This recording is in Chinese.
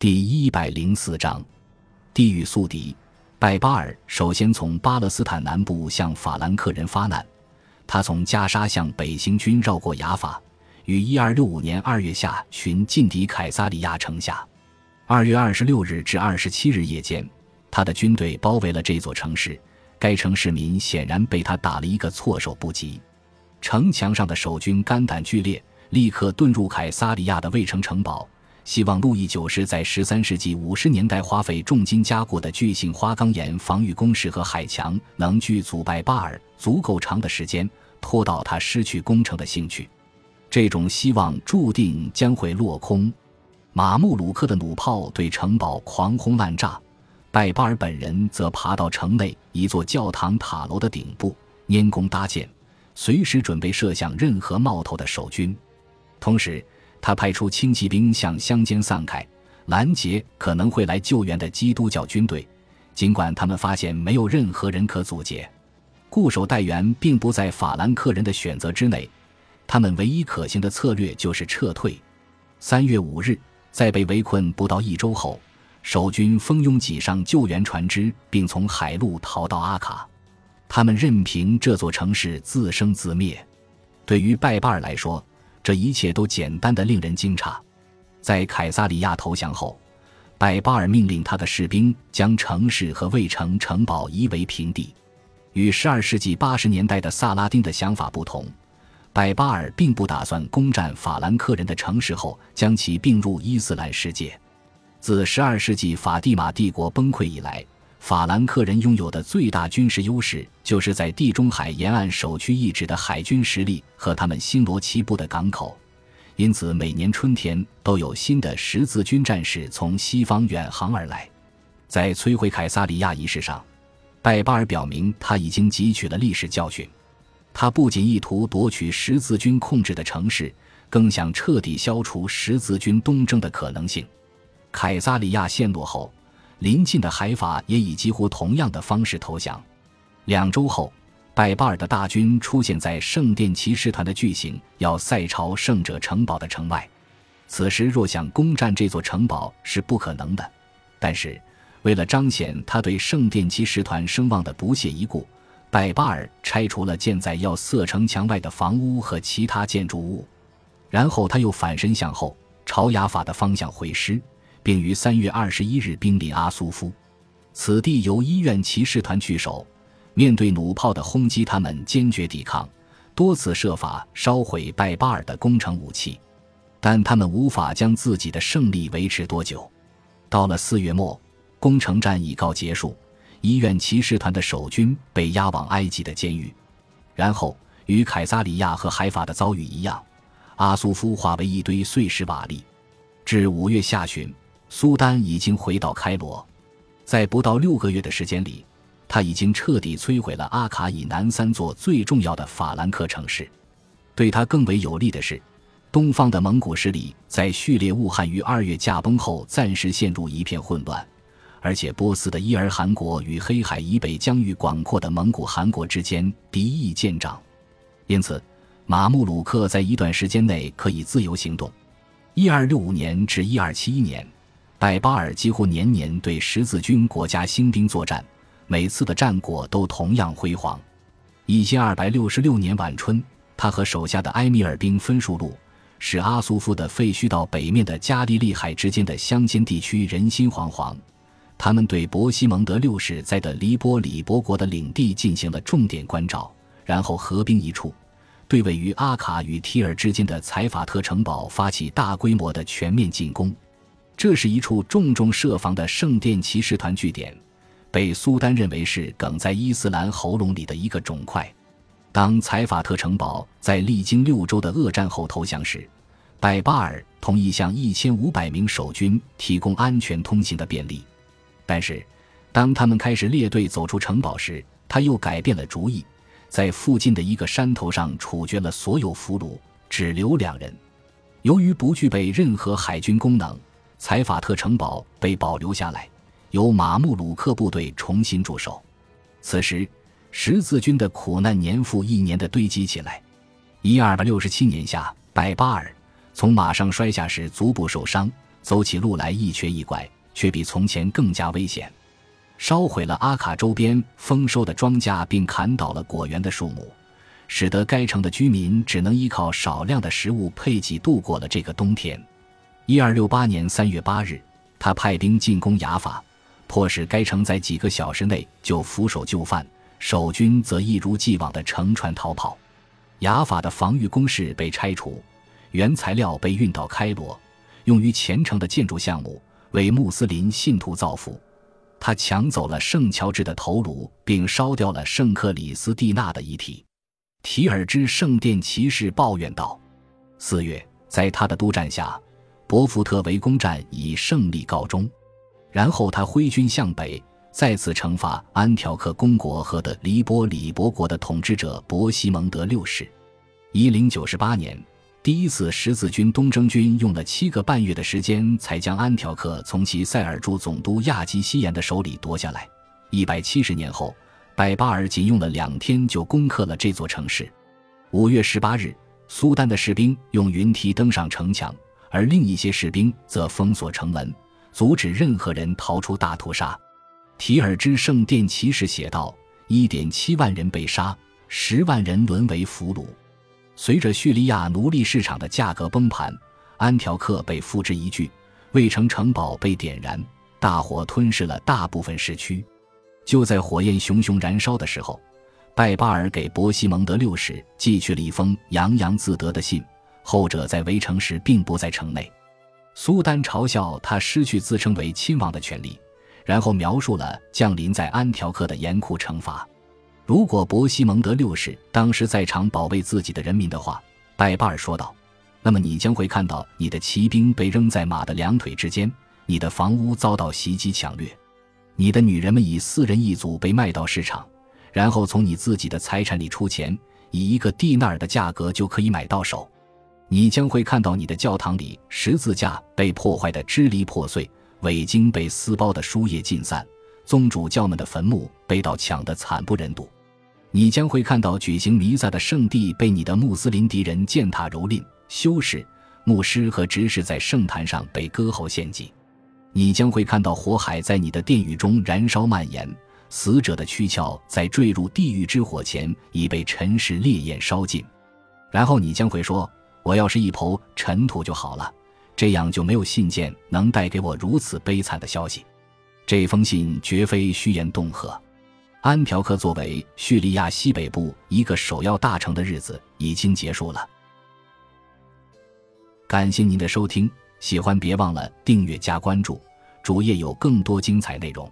第一百零四章，地狱宿敌。拜巴尔首先从巴勒斯坦南部向法兰克人发难，他从加沙向北行军，绕过雅法，于一二六五年二月下旬进抵凯撒利亚城下。二月二十六日至二十七日夜间，他的军队包围了这座城市，该城市民显然被他打了一个措手不及。城墙上的守军肝胆俱裂，立刻遁入凯撒利亚的卫城城堡。希望路易九世在十三世纪五十年代花费重金加固的巨型花岗岩防御工事和海墙能拒阻拜巴尔足够长的时间，拖到他失去攻城的兴趣。这种希望注定将会落空。马穆鲁克的弩炮对城堡狂轰滥炸，拜巴尔本人则爬到城内一座教堂塔楼的顶部，拈弓搭箭，随时准备射向任何冒头的守军。同时，他派出轻骑兵向乡间散开，拦截可能会来救援的基督教军队。尽管他们发现没有任何人可阻截，固守待援并不在法兰克人的选择之内。他们唯一可行的策略就是撤退。三月五日，在被围困不到一周后，守军蜂拥挤上救援船只，并从海路逃到阿卡。他们任凭这座城市自生自灭。对于拜巴尔来说，这一切都简单的令人惊诧。在凯撒利亚投降后，拜巴尔命令他的士兵将城市和卫城城堡夷为平地。与12世纪80年代的萨拉丁的想法不同，拜巴尔并不打算攻占法兰克人的城市后将其并入伊斯兰世界。自12世纪法蒂玛帝国崩溃以来，法兰克人拥有的最大军事优势，就是在地中海沿岸首屈一指的海军实力和他们星罗棋布的港口。因此，每年春天都有新的十字军战士从西方远航而来。在摧毁凯撒利亚仪式上，拜巴尔表明他已经汲取了历史教训。他不仅意图夺取十字军控制的城市，更想彻底消除十字军东征的可能性。凯撒利亚陷落后。临近的海法也以几乎同样的方式投降。两周后，拜巴尔的大军出现在圣殿骑士团的巨型要塞朝圣者城堡的城外。此时，若想攻占这座城堡是不可能的。但是，为了彰显他对圣殿骑士团声望的不屑一顾，拜巴尔拆除了建在要塞城墙外的房屋和其他建筑物。然后，他又反身向后，朝雅法的方向回师。并于三月二十一日兵临阿苏夫，此地由医院骑士团据守。面对弩炮的轰击，他们坚决抵抗，多次设法烧毁拜巴尔的攻城武器，但他们无法将自己的胜利维持多久。到了四月末，攻城战已告结束，医院骑士团的守军被押往埃及的监狱。然后，与凯撒里亚和海法的遭遇一样，阿苏夫化为一堆碎石瓦砾。至五月下旬。苏丹已经回到开罗，在不到六个月的时间里，他已经彻底摧毁了阿卡以南三座最重要的法兰克城市。对他更为有利的是，东方的蒙古势力在序列兀汗于二月驾崩后，暂时陷入一片混乱，而且波斯的伊尔汗国与黑海以北疆域广阔的蒙古汗国之间敌意渐长，因此马穆鲁克在一段时间内可以自由行动。一二六五年至一二七一年。拜巴尔几乎年年对十字军国家兴兵作战，每次的战果都同样辉煌。一千二百六十六年晚春，他和手下的埃米尔兵分数路，使阿苏夫的废墟到北面的加利利海之间的乡间地区人心惶惶。他们对伯西蒙德六世在的黎波里伯国的领地进行了重点关照，然后合兵一处，对位于阿卡与提尔之间的采法特城堡发起大规模的全面进攻。这是一处重重设防的圣殿骑士团据点，被苏丹认为是梗在伊斯兰喉咙里的一个肿块。当采法特城堡在历经六周的恶战后投降时，拜巴尔同意向一千五百名守军提供安全通行的便利。但是，当他们开始列队走出城堡时，他又改变了主意，在附近的一个山头上处决了所有俘虏，只留两人。由于不具备任何海军功能。采法特城堡被保留下来，由马穆鲁克部队重新驻守。此时，十字军的苦难年复一年的堆积起来。一二六十七年夏，拜巴尔从马上摔下时足部受伤，走起路来一瘸一拐，却比从前更加危险。烧毁了阿卡周边丰收的庄稼，并砍倒了果园的树木，使得该城的居民只能依靠少量的食物配给度过了这个冬天。一二六八年三月八日，他派兵进攻雅法，迫使该城在几个小时内就俯首就范，守军则一如既往的乘船逃跑。雅法的防御工事被拆除，原材料被运到开罗，用于虔诚的建筑项目，为穆斯林信徒造福。他抢走了圣乔治的头颅，并烧掉了圣克里斯蒂娜的遗体。提尔之圣殿骑士抱怨道：“四月，在他的督战下，博福特围攻战以胜利告终。然后他挥军向北。”再次惩罚安条克公国和的黎波里伯国的统治者伯西蒙德六世。一零九十八年，第一次十字军东征军用了七个半月的时间，才将安条克从其塞尔柱总督亚基西延的手里夺下来。一百七十年后，拜巴尔仅用了两天就攻克了这座城市。五月十八日，苏丹的士兵用云梯登上城墙，而另一些士兵则封锁城门，阻止任何人逃出大屠杀。提尔之圣殿骑士写道：“一点七万人被杀，十万人沦为俘虏。随着叙利亚奴隶市场的价格崩盘，安条克被付之一炬，卫城城堡被点燃，大火吞噬了大部分市区。就在火焰熊熊燃烧的时候，拜巴尔给伯西蒙德六世寄去了一封洋洋自得的信。后者在围城时并不在城内。苏丹嘲笑他失去自称为亲王的权利。”然后描述了降临在安条克的严酷惩罚。如果伯西蒙德六世当时在场保卫自己的人民的话，拜巴尔说道，那么你将会看到你的骑兵被扔在马的两腿之间，你的房屋遭到袭击抢掠，你的女人们以四人一组被卖到市场，然后从你自己的财产里出钱，以一个蒂纳尔的价格就可以买到手。你将会看到你的教堂里十字架被破坏的支离破碎。伪经被撕包的书页尽散，宗主教们的坟墓被盗抢得惨不忍睹。你将会看到举行弥撒的圣地被你的穆斯林敌人践踏蹂躏，修士、牧师和执事在圣坛上被割喉献祭。你将会看到火海在你的殿宇中燃烧蔓延，死者的躯壳在坠入地狱之火前已被尘世烈焰烧尽。然后你将会说：“我要是一抔尘土就好了。”这样就没有信件能带给我如此悲惨的消息。这封信绝非虚言恫吓。安条克作为叙利亚西北部一个首要大城的日子已经结束了。感谢您的收听，喜欢别忘了订阅加关注，主页有更多精彩内容。